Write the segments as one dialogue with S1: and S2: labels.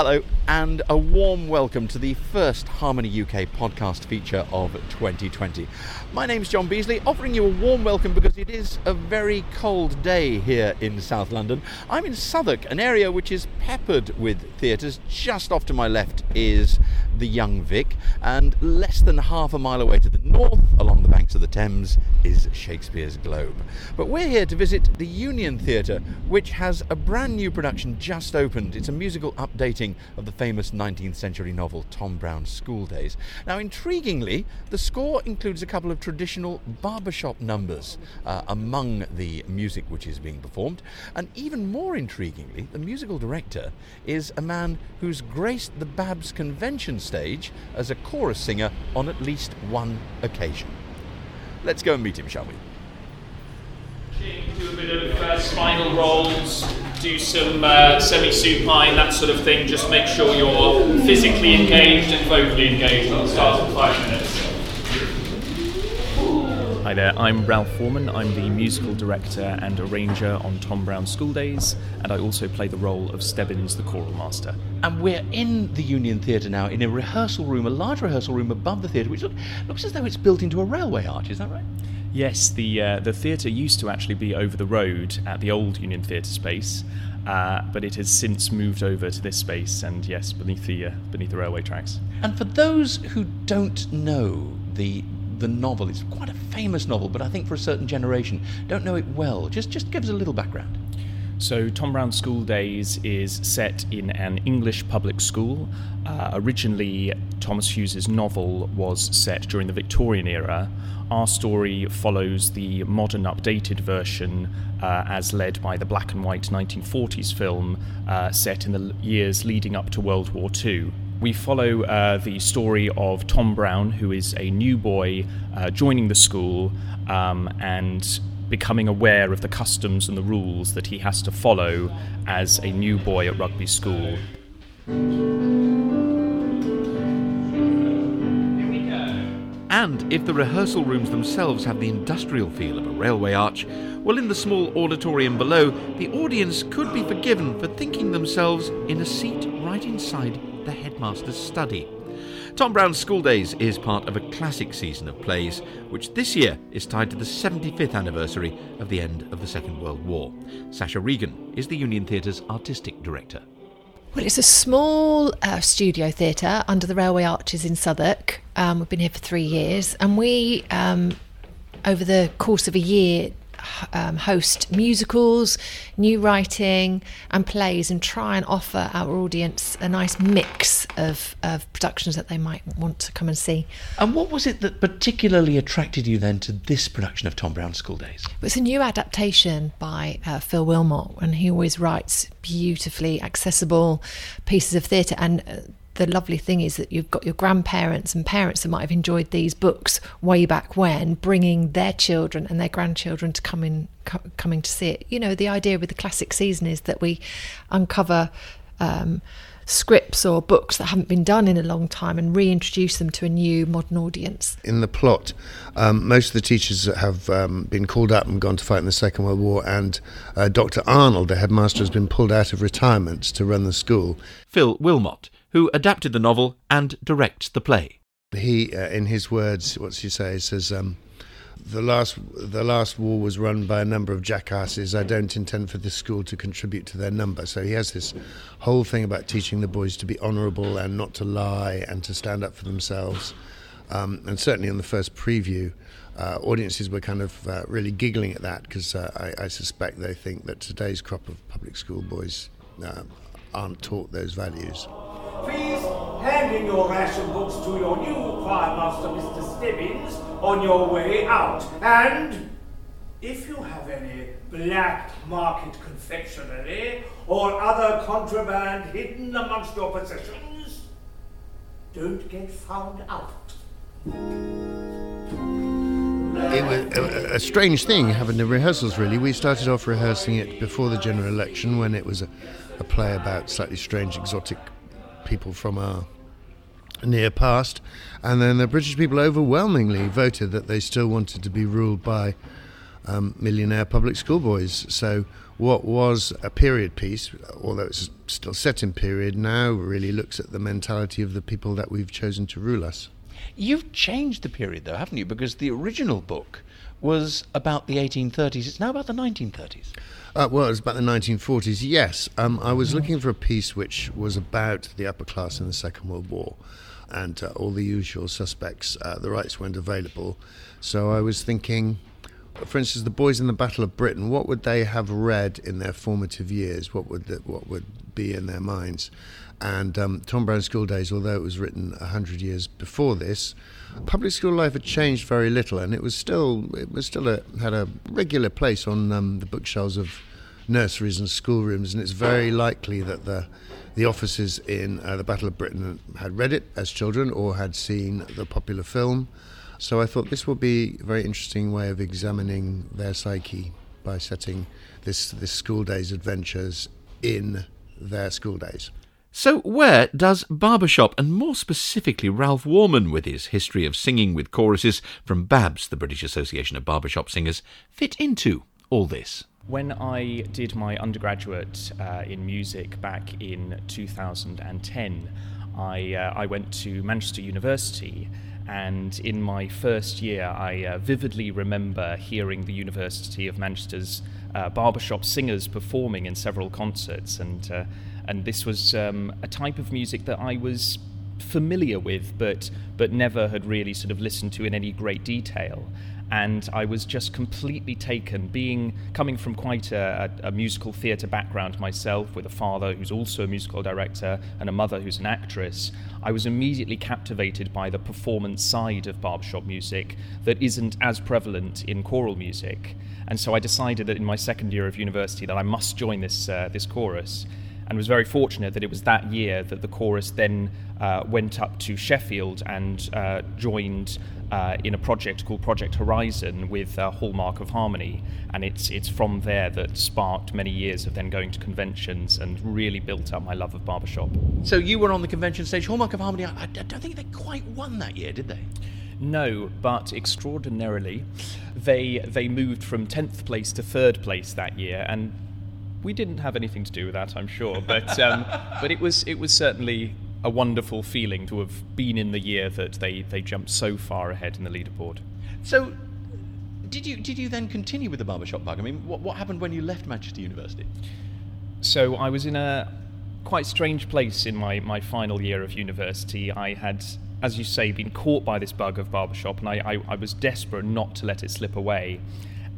S1: Hello, and a warm welcome to the first Harmony UK podcast feature of 2020. My name's John Beasley, offering you a warm welcome because it is a very cold day here in South London. I'm in Southwark, an area which is peppered with theatres. Just off to my left is the Young Vic, and less than half a mile away to the north, along the banks of the Thames, is Shakespeare's Globe. But we're here to visit the Union Theatre, which has a brand new production just opened. It's a musical updating of the famous 19th century novel Tom Brown's School Days. Now, intriguingly, the score includes a couple of traditional barbershop numbers uh, among the music which is being performed, and even more intriguingly, the musical director is a man who's graced the Babs convention stage as a chorus singer on at least one occasion. Let's go and meet him, shall we?
S2: Do a bit of uh, spinal rolls, do some uh, semi-supine, that sort of thing. Just make sure you're physically engaged and vocally engaged. I'll start in five minutes.
S3: Hi there, I'm Ralph Warman. I'm the musical director and arranger on Tom Brown's School Days, and I also play the role of Stebbins, the choral master.
S1: And we're in the Union Theatre now, in a rehearsal room, a large rehearsal room above the theatre, which look, looks as though it's built into a railway arch. Is that right?
S3: Yes, the uh, the theatre used to actually be over the road at the old Union Theatre space, uh, but it has since moved over to this space, and yes, beneath the uh, beneath the railway tracks.
S1: And for those who don't know the the novel, it's quite a famous novel, but I think for a certain generation don't know it well. Just just give us a little background.
S3: So, Tom Brown's School Days is set in an English public school. Uh, originally, Thomas Hughes's novel was set during the Victorian era. Our story follows the modern, updated version uh, as led by the black and white 1940s film uh, set in the years leading up to World War II. We follow uh, the story of Tom Brown, who is a new boy uh, joining the school um, and becoming aware of the customs and the rules that he has to follow as a new boy at rugby school.
S1: And if the rehearsal rooms themselves have the industrial feel of a railway arch, well, in the small auditorium below, the audience could be forgiven for thinking themselves in a seat right inside the headmaster's study. Tom Brown's School Days is part of a classic season of plays, which this year is tied to the 75th anniversary of the end of the Second World War. Sasha Regan is the Union Theatre's artistic director.
S4: Well, it's a small uh, studio theatre under the railway arches in Southwark. Um, we've been here for three years, and we, um, over the course of a year, um, host musicals, new writing, and plays, and try and offer our audience a nice mix of, of productions that they might want to come and see.
S1: And what was it that particularly attracted you then to this production of Tom Brown's School Days?
S4: It's a new adaptation by uh, Phil Willmott, and he always writes beautifully accessible pieces of theatre. And uh, the lovely thing is that you've got your grandparents and parents that might have enjoyed these books way back when, bringing their children and their grandchildren to come in, co- coming to see it. You know, the idea with the classic season is that we uncover. Um, scripts or books that haven't been done in a long time and reintroduce them to a new modern audience.
S5: In the plot, um, most of the teachers have um, been called up and gone to fight in the Second World War, and uh, Dr. Arnold, the headmaster, has been pulled out of retirement to run the school.
S1: Phil Willmott, who adapted the novel and directs the play.
S5: He, uh, in his words, what's he say? He says, um, the last the last war was run by a number of jackasses. I don't intend for this school to contribute to their number. So he has this whole thing about teaching the boys to be honourable and not to lie and to stand up for themselves. Um, and certainly on the first preview, uh, audiences were kind of uh, really giggling at that because uh, I, I, suspect they think that today's crop of public school boys uh, aren't taught those values.
S6: Please hand in your ration books to your new choir master, Mr. Stebbins, on your way out. And if you have any black market confectionery or other contraband hidden amongst your possessions, don't get found out.
S5: It was a, a, strange thing having the rehearsals, really. We started off rehearsing it before the general election when it was a, a play about slightly strange, exotic people from our near past. And then the British people overwhelmingly voted that they still wanted to be ruled by um, millionaire public schoolboys. So what was a period piece, although it's still set in period, now really looks at the mentality of the people that we've chosen to rule us.
S1: You've changed the period, though, haven't you? Because the original book was about the 1830s. It's now about the 1930s.
S5: Uh, well, it was about the 1940s, yes. Um, I was looking for a piece which was about the upper class in the Second World War and uh, all the usual suspects. Uh, the rights weren't available. So I was thinking, for instance, the boys in the Battle of Britain, what would they have read in their formative years? What would, the, what would be in their minds? And um, Tom Brown's School Days, although it was written 100 years before this, public school life had changed very little, and it was still it was still a, had a regular place on um, the bookshelves of nurseries and schoolrooms, and it's very likely that the the officers in uh, the Battle of Britain had read it as children or had seen the popular film. So I thought this would be a very interesting way of examining their psyche by setting this this school days adventures in their school days.
S1: So, where does Barbershop, and more specifically Ralph Warman with his history of singing with choruses from BABS, the British Association of Barbershop Singers, fit into all this?
S3: When I did my undergraduate uh, in music back in 2010, I, uh, I went to Manchester University. And in my first year, I uh, vividly remember hearing the University of Manchester's uh, barbershop singers performing in several concerts. And uh, and this was um, a type of music that I was familiar with, but but never had really sort of listened to in any great detail. And I was just completely taken, being coming from quite a, a, a musical theatre background myself, with a father who's also a musical director and a mother who's an actress. I was immediately captivated by the performance side of barbershop music that isn't as prevalent in choral music. And so I decided that in my second year of university that I must join this uh, this chorus and was very fortunate that it was that year that the chorus then uh, went up to Sheffield and uh, joined uh, in a project called Project Horizon with uh, Hallmark of Harmony, and it's it's from there that sparked many years of then going to conventions and really built up my love of barbershop.
S1: So you were on the convention stage. Hallmark of Harmony. I, I don't think they quite won that year, did they?
S3: No, but extraordinarily, they they moved from tenth place to third place that year, and we didn't have anything to do with that, I'm sure, but um, but it was it was certainly a wonderful feeling to have been in the year that they they jumped so far ahead in the leaderboard.
S1: So, did you did you then continue with the barbershop bug? I mean, what what happened when you left Manchester University?
S3: So I was in a quite strange place in my my final year of university. I had. As you say, been caught by this bug of barbershop, and I, I, I was desperate not to let it slip away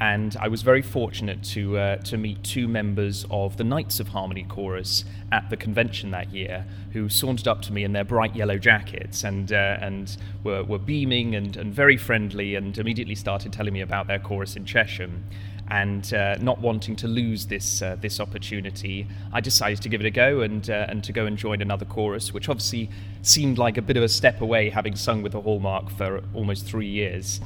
S3: and I was very fortunate to uh, to meet two members of the Knights of Harmony Chorus at the convention that year, who sauntered up to me in their bright yellow jackets and uh, and were, were beaming and, and very friendly, and immediately started telling me about their chorus in Chesham. And uh, not wanting to lose this uh, this opportunity, I decided to give it a go and uh, and to go and join another chorus, which obviously seemed like a bit of a step away, having sung with the Hallmark for almost three years.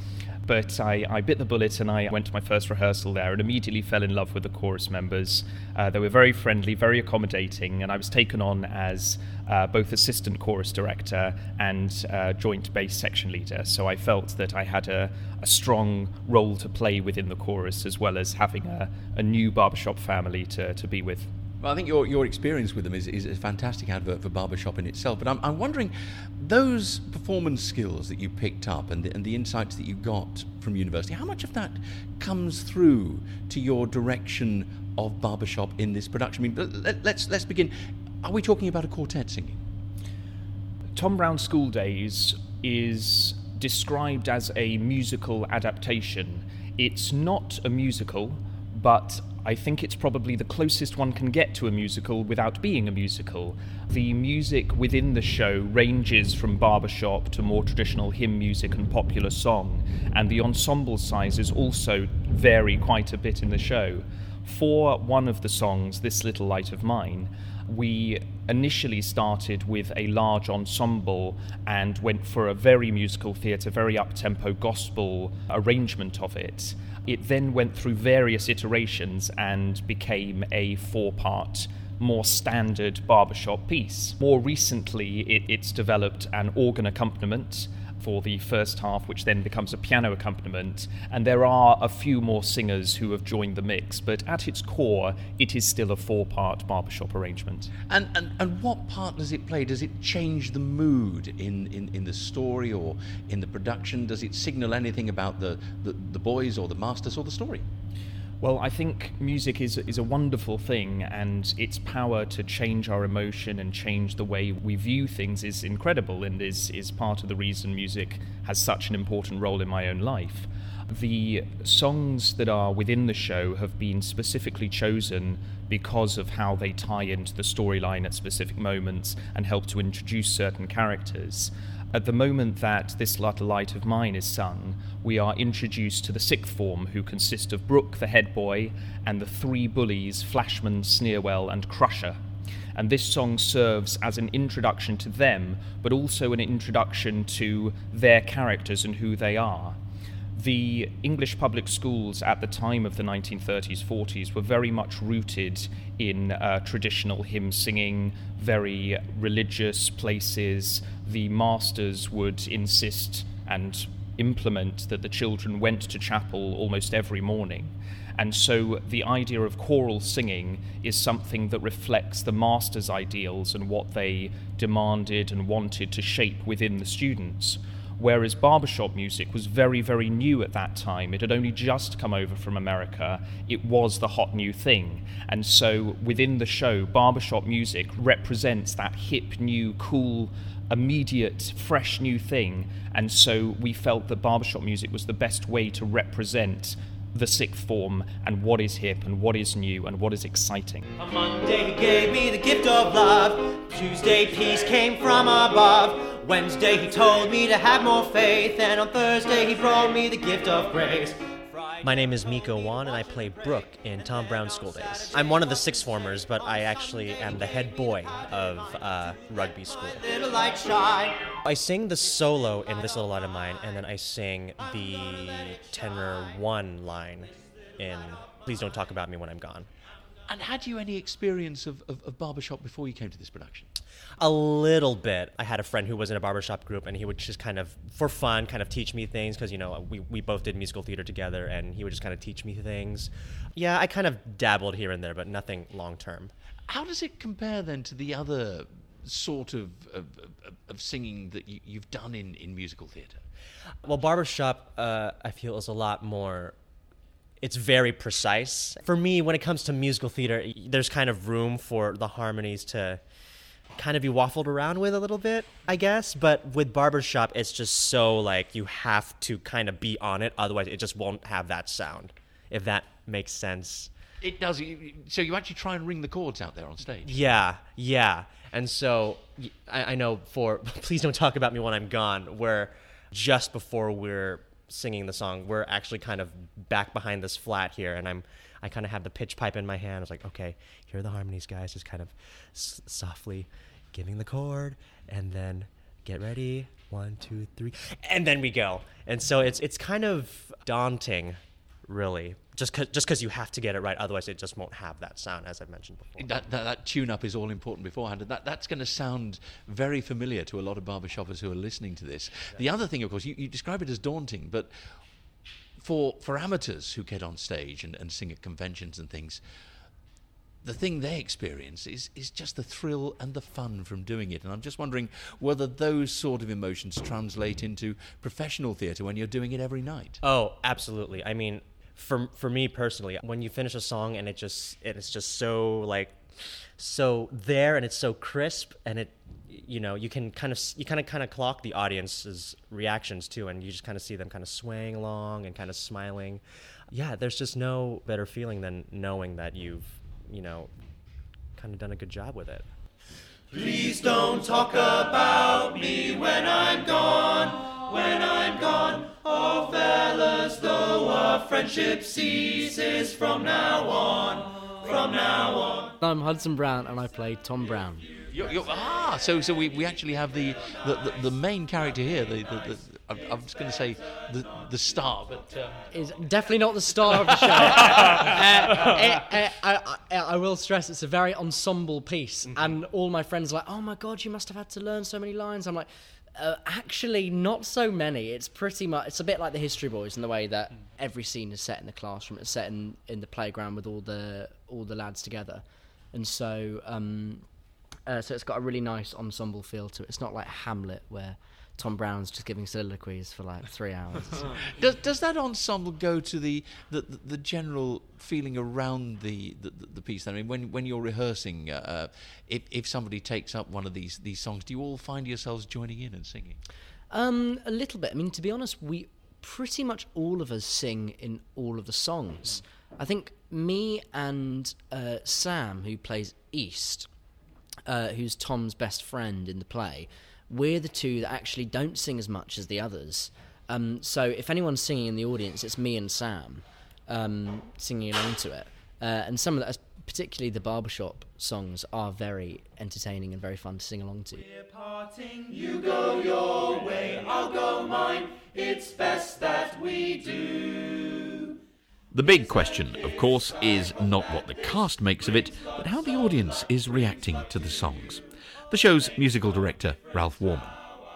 S3: But I, I bit the bullet and I went to my first rehearsal there and immediately fell in love with the chorus members. Uh, they were very friendly, very accommodating, and I was taken on as uh, both assistant chorus director and uh, joint bass section leader. So I felt that I had a, a, strong role to play within the chorus as well as having a, a new barbershop family to, to be with.
S1: Well, I think your, your experience with them is, is a fantastic advert for barbershop in itself. But I'm, I'm wondering, those performance skills that you picked up and the, and the insights that you got from university, how much of that comes through to your direction of barbershop in this production? I mean, let, let's, let's begin. Are we talking about a quartet singing?
S3: Tom Brown School Days is described as a musical adaptation. It's not a musical, but I think it's probably the closest one can get to a musical without being a musical. The music within the show ranges from barbershop to more traditional hymn music and popular song, and the ensemble sizes also vary quite a bit in the show. For one of the songs, This Little Light of Mine, we initially started with a large ensemble and went for a very musical theatre, very up tempo gospel arrangement of it. It then went through various iterations and became a four part, more standard barbershop piece. More recently, it, it's developed an organ accompaniment for the first half, which then becomes a piano accompaniment. And there are a few more singers who have joined the mix, but at its core, it is still a four part barbershop arrangement.
S1: And, and and what part does it play? Does it change the mood in, in, in the story or in the production? Does it signal anything about the, the, the boys or the masters or the story?
S3: Well, I think music is, is a wonderful thing, and its power to change our emotion and change the way we view things is incredible and is, is part of the reason music has such an important role in my own life. The songs that are within the show have been specifically chosen because of how they tie into the storyline at specific moments and help to introduce certain characters. At the moment that This Light of Mine is sung, we are introduced to the sixth form, who consist of Brooke, the head boy, and the three bullies, Flashman, Sneerwell, and Crusher. And this song serves as an introduction to them, but also an introduction to their characters and who they are the English public schools at the time of the 1930s, 40s were very much rooted in uh, traditional hymn singing, very religious places. The masters would insist and implement that the children went to chapel almost every morning. And so the idea of choral singing is something that reflects the master's ideals and what they demanded and wanted to shape within the students whereas barbershop music was very, very new at that time. It had only just come over from America. It was the hot new thing. And so within the show, barbershop music represents that hip, new, cool, immediate, fresh new thing. And so we felt that barbershop music was the best way to represent the sixth form and what is hip and what is new and what is exciting.
S7: On Monday gave me the gift of love. Tuesday peace came from above. Wednesday he told me to have more faith, and on Thursday he brought me the gift of grace.
S8: My name is Miko Wan, and I play Brooke in Tom Brown School Days. I'm one of the six formers, but I actually am the head boy of uh, rugby school. I sing the solo in This Little Light of Mine, and then I sing the tenor one line in Please Don't Talk About Me When I'm Gone.
S1: And had you any experience of, of, of barbershop before you came to this production?
S8: A little bit. I had a friend who was in a barbershop group, and he would just kind of, for fun, kind of teach me things because, you know, we, we both did musical theater together, and he would just kind of teach me things. Yeah, I kind of dabbled here and there, but nothing long term.
S1: How does it compare then to the other sort of, of, of singing that you, you've done in, in musical theater?
S8: Well, barbershop, uh, I feel, is a lot more it's very precise. For me, when it comes to musical theater, there's kind of room for the harmonies to kind of be waffled around with a little bit, I guess. But with barbershop, it's just so like you have to kind of be on it, otherwise it just won't have that sound. If that makes sense.
S1: It does. So you actually try and ring the chords out there on stage.
S8: Yeah, yeah. And so I, I know for please don't talk about me when I'm gone. Where just before we're singing the song, we're actually kind of back behind this flat here, and I'm I kind of have the pitch pipe in my hand. I was like, okay, here are the harmonies, guys. Just kind of s- softly giving the chord, and then get ready, one, two, three, and then we go. And so it's it's kind of daunting, really, just cause, just because you have to get it right. Otherwise, it just won't have that sound, as I've mentioned before.
S1: That, that, that tune up is all important beforehand. And that, that's going to sound very familiar to a lot of barbershoppers who are listening to this. Yeah. The other thing, of course, you, you describe it as daunting, but for, for amateurs who get on stage and, and sing at conventions and things, the thing they experience is, is just the thrill and the fun from doing it. And I'm just wondering whether those sort of emotions translate into professional theatre when you're doing it every night.
S8: Oh, absolutely. I mean, for for me personally, when you finish a song and it just it's just so like so there and it's so crisp and it you know you can kind of you kind of kind of clock the audience's reactions too and you just kind of see them kind of swaying along and kind of smiling. Yeah there's just no better feeling than knowing that you've you know kind of done a good job with it.
S7: Please don't talk about me when i'm gone. When i'm gone oh fellas though our friendship ceases from now on from now on.
S9: I'm hudson brown and i play tom brown
S1: you're, you're, ah, so so we, we actually have the, the, the, the main character here. The, the, I, I was going to say the the star, but um...
S9: is definitely not the star of the show. uh, it, uh, I, I, I, will stress it's a very ensemble piece, mm-hmm. and all my friends are like, "Oh my god, you must have had to learn so many lines." I'm like, Uh, actually, not so many. It's pretty much. It's a bit like the History Boys in the way that every scene is set in the classroom. It's set in, in the playground with all the all the lads together, and so um, uh, so it's got a really nice ensemble feel to it. It's not like Hamlet where Tom Brown's just giving soliloquies for like three hours.
S1: Does, does that ensemble go to the, the, the, the general feeling around the, the, the piece? I mean, when, when you're rehearsing, uh, if, if somebody takes up one of these, these songs, do you all find yourselves joining in and singing?
S9: Um, a little bit. I mean, to be honest, we pretty much all of us sing in all of the songs. I think me and uh, Sam, who plays East, uh, who's Tom's best friend in the play, we're the two that actually don't sing as much as the others. Um, so if anyone's singing in the audience, it's me and Sam um, singing along to it. Uh, and some of that, particularly the barbershop songs, are very entertaining and very fun to sing along to.
S7: Parting, you go your way, I'll go mine. It's best that we do.
S1: The big question, of course, is not what the cast makes of it, but how the audience is reacting to the songs. The show's musical director, Ralph Warman.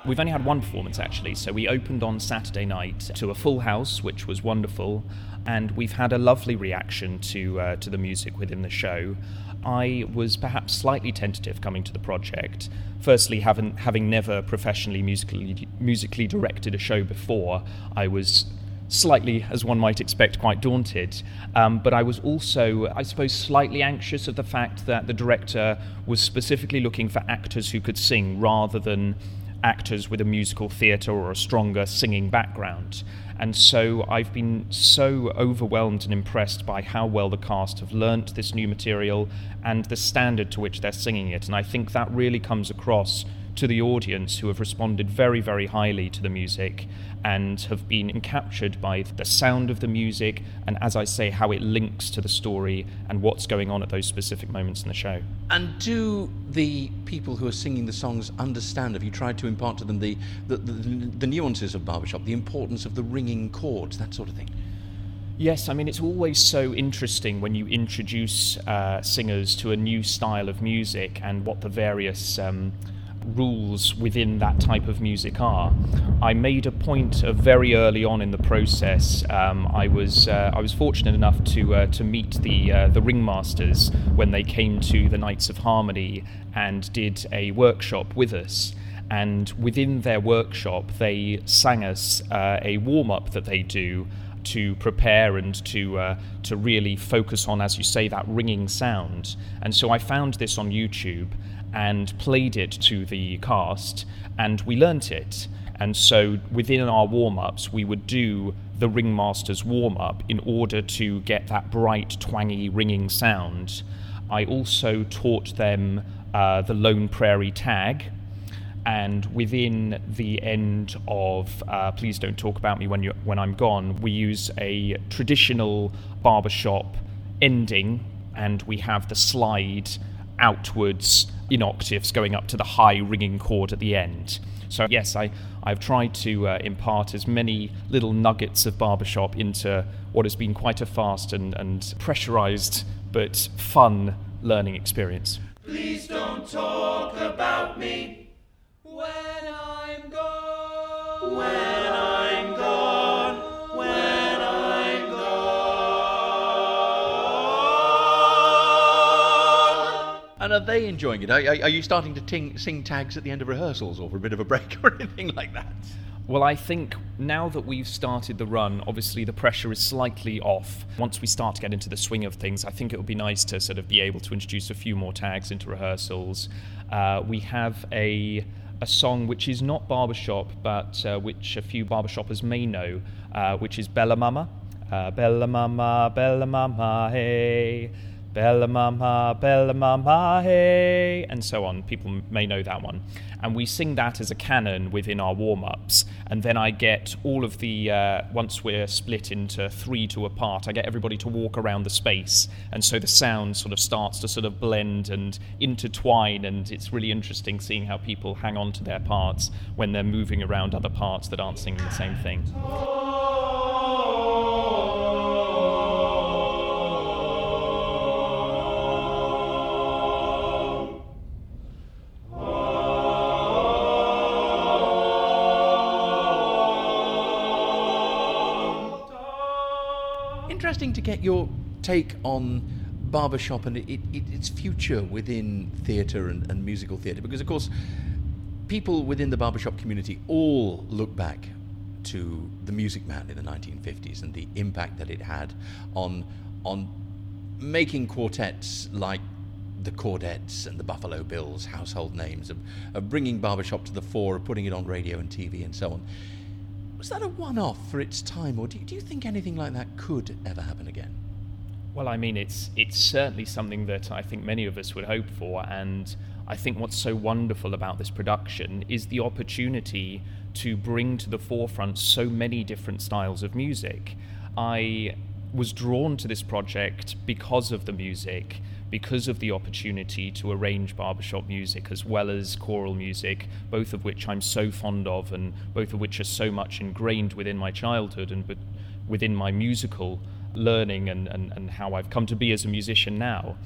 S3: We've only had one performance actually, so we opened on Saturday night to a full house, which was wonderful, and we've had a lovely reaction to uh, to the music within the show. I was perhaps slightly tentative coming to the project. Firstly, having having never professionally musically musically directed a show before, I was slightly, as one might expect, quite daunted. Um, but I was also, I suppose, slightly anxious of the fact that the director was specifically looking for actors who could sing rather than actors with a musical theatre or a stronger singing background. And so I've been so overwhelmed and impressed by how well the cast have learnt this new material and the standard to which they're singing it. And I think that really comes across to the audience who have responded very, very highly to the music and have been captured by the sound of the music and, as I say, how it links to the story and what's going on at those specific moments in the show.
S1: And do the people who are singing the songs understand? Have you tried to impart to them the, the, the, the nuances of barbershop, the importance of the ringing chords, that sort of thing?
S3: Yes, I mean, it's always so interesting when you introduce uh, singers to a new style of music and what the various. Um, rules within that type of music are. I made a point of very early on in the process. Um, I was uh, I was fortunate enough to uh, to meet the uh, the ringmasters when they came to the Knights of Harmony and did a workshop with us. And within their workshop, they sang us uh, a warm up that they do to prepare and to uh, to really focus on, as you say, that ringing sound. And so I found this on YouTube and played it to the cast, and we learnt it. And so within our warm ups, we would do the ringmaster's warm up in order to get that bright, twangy, ringing sound. I also taught them uh, the Lone Prairie tag. And within the end of uh, Please Don't Talk About Me When, you when I'm Gone, we use a traditional barbershop ending and we have the slide outwards in octaves going up to the high ringing chord at the end. So, yes, I, I've tried to uh, impart as many little nuggets of barbershop into what has been quite a fast and, and pressurized but fun learning experience.
S7: Please don't talk about me when I'm gone. When
S1: And are they enjoying it? Are, are you starting to ting, sing tags at the end of rehearsals or for a bit of a break or anything like that?
S3: Well, I think now that we've started the run, obviously the pressure is slightly off. Once we start to get into the swing of things, I think it would be nice to sort of be able to introduce a few more tags into rehearsals. Uh, we have a a song which is not barbershop, but uh, which a few barbershoppers may know, uh, which is Bella Mama. Uh, Bella Mama, Bella Mama, hey. Bella Mama, Bella Mama, hey. And so on. People may know that one. And we sing that as a canon within our warm ups. And then I get all of the, uh, once we're split into three to a part, I get everybody to walk around the space. And so the sound sort of starts to sort of blend and intertwine. And it's really interesting seeing how people hang on to their parts when they're moving around other parts that aren't singing the same thing.
S1: Interesting to get your take on barbershop and it, it, its future within theatre and, and musical theatre, because of course, people within the barbershop community all look back to the Music Man in the 1950s and the impact that it had on on making quartets like the Chordettes and the Buffalo Bills, household names, of, of bringing barbershop to the fore, of putting it on radio and TV and so on. Was that a one off for its time, or do you, do you think anything like that could ever happen again?
S3: Well, I mean, it's it's certainly something that I think many of us would hope for, and I think what's so wonderful about this production is the opportunity to bring to the forefront so many different styles of music. I was drawn to this project because of the music, because of the opportunity to arrange barbershop music as well as choral music, both of which I'm so fond of and both of which are so much ingrained within my childhood and within my musical learning and, and, and how I've come to be as a musician now.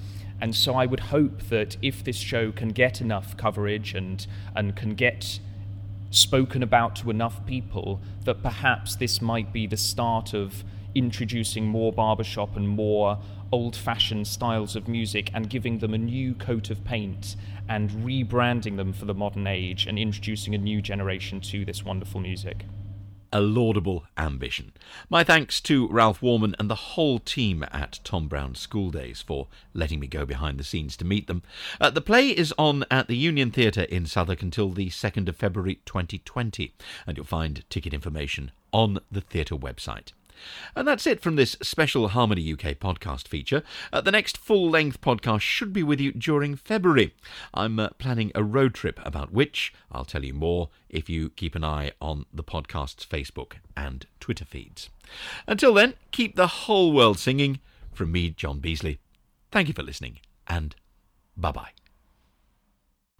S3: And so I would hope that if this show can get enough coverage and, and can get spoken about to enough people, that perhaps this might be the start of introducing more barbershop and more old fashioned styles of music and giving them a new coat of paint and rebranding them for the modern age and introducing a new generation to this wonderful music.
S1: A laudable ambition. My thanks to Ralph Warman and the whole team at Tom Brown School Days for letting me go behind the scenes to meet them. Uh, the play is on at the Union Theatre in Southwark until the 2nd of February 2020, and you'll find ticket information on the theatre website. And that's it from this special Harmony UK podcast feature. Uh, the next full length podcast should be with you during February. I'm uh, planning a road trip about which I'll tell you more if you keep an eye on the podcast's Facebook and Twitter feeds. Until then, keep the whole world singing. From me, John Beasley. Thank you for listening, and bye bye.